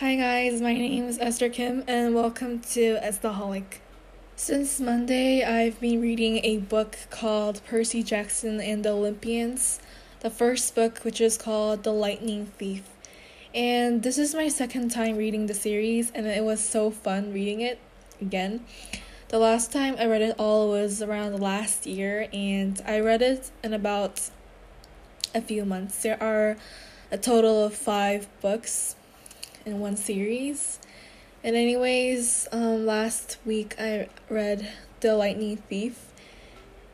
Hi guys, my name is Esther Kim and welcome to Estaholic. Since Monday, I've been reading a book called Percy Jackson and the Olympians, the first book which is called The Lightning Thief. And this is my second time reading the series and it was so fun reading it again. The last time I read it all was around last year and I read it in about a few months. There are a total of 5 books in one series. And anyways, um, last week I read The Lightning Thief,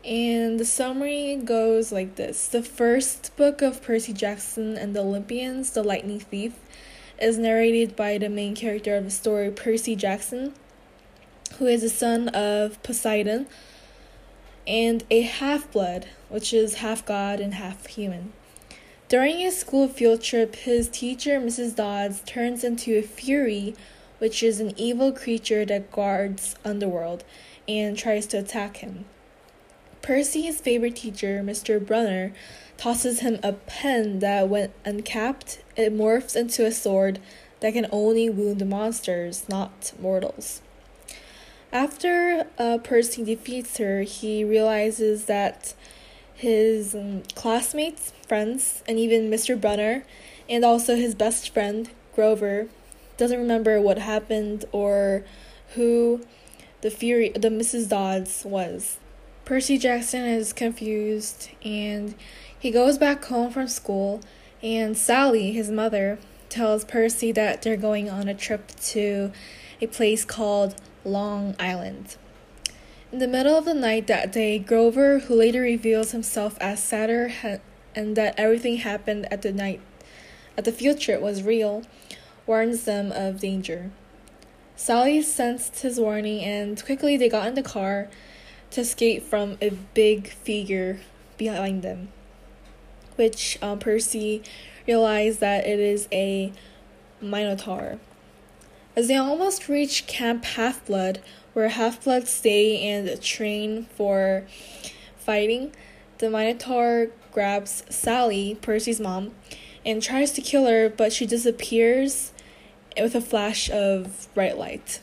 and the summary goes like this: The first book of Percy Jackson and the Olympians, The Lightning Thief, is narrated by the main character of the story, Percy Jackson, who is the son of Poseidon and a half blood, which is half god and half human. During a school field trip, his teacher, Mrs. Dodds, turns into a Fury, which is an evil creature that guards Underworld, and tries to attack him. Percy, his favorite teacher, Mr. Brunner, tosses him a pen that, when uncapped, it morphs into a sword that can only wound monsters, not mortals. After uh, Percy defeats her, he realizes that his um, classmates, friends, and even Mr. Brunner, and also his best friend, Grover, doesn't remember what happened or who the Fury, the Mrs. Dodds was. Percy Jackson is confused and he goes back home from school, and Sally, his mother, tells Percy that they're going on a trip to a place called Long Island. In the middle of the night that day, Grover, who later reveals himself as Satyr ha- and that everything happened at the night at the field trip was real, warns them of danger. Sally sensed his warning and quickly they got in the car to escape from a big figure behind them, which um, Percy realized that it is a Minotaur. As they almost reach Camp Half Blood, where half bloods stay and train for fighting. The Minotaur grabs Sally, Percy's mom, and tries to kill her, but she disappears with a flash of bright light.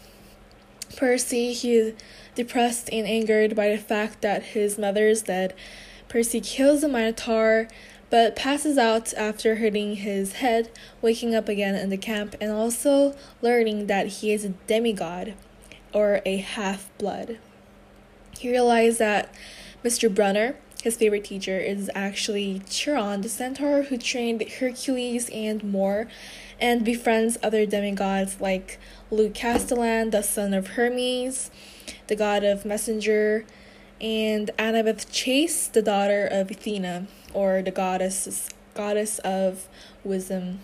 Percy, he is depressed and angered by the fact that his mother is dead. Percy kills the Minotaur, but passes out after hitting his head, waking up again in the camp, and also learning that he is a demigod or a half blood. He realized that Mr. Brunner, his favorite teacher, is actually Chiron, the centaur who trained Hercules and more, and befriends other demigods like Luke Castellan, the son of Hermes, the god of messenger, and Annabeth Chase, the daughter of Athena, or the goddess goddess of wisdom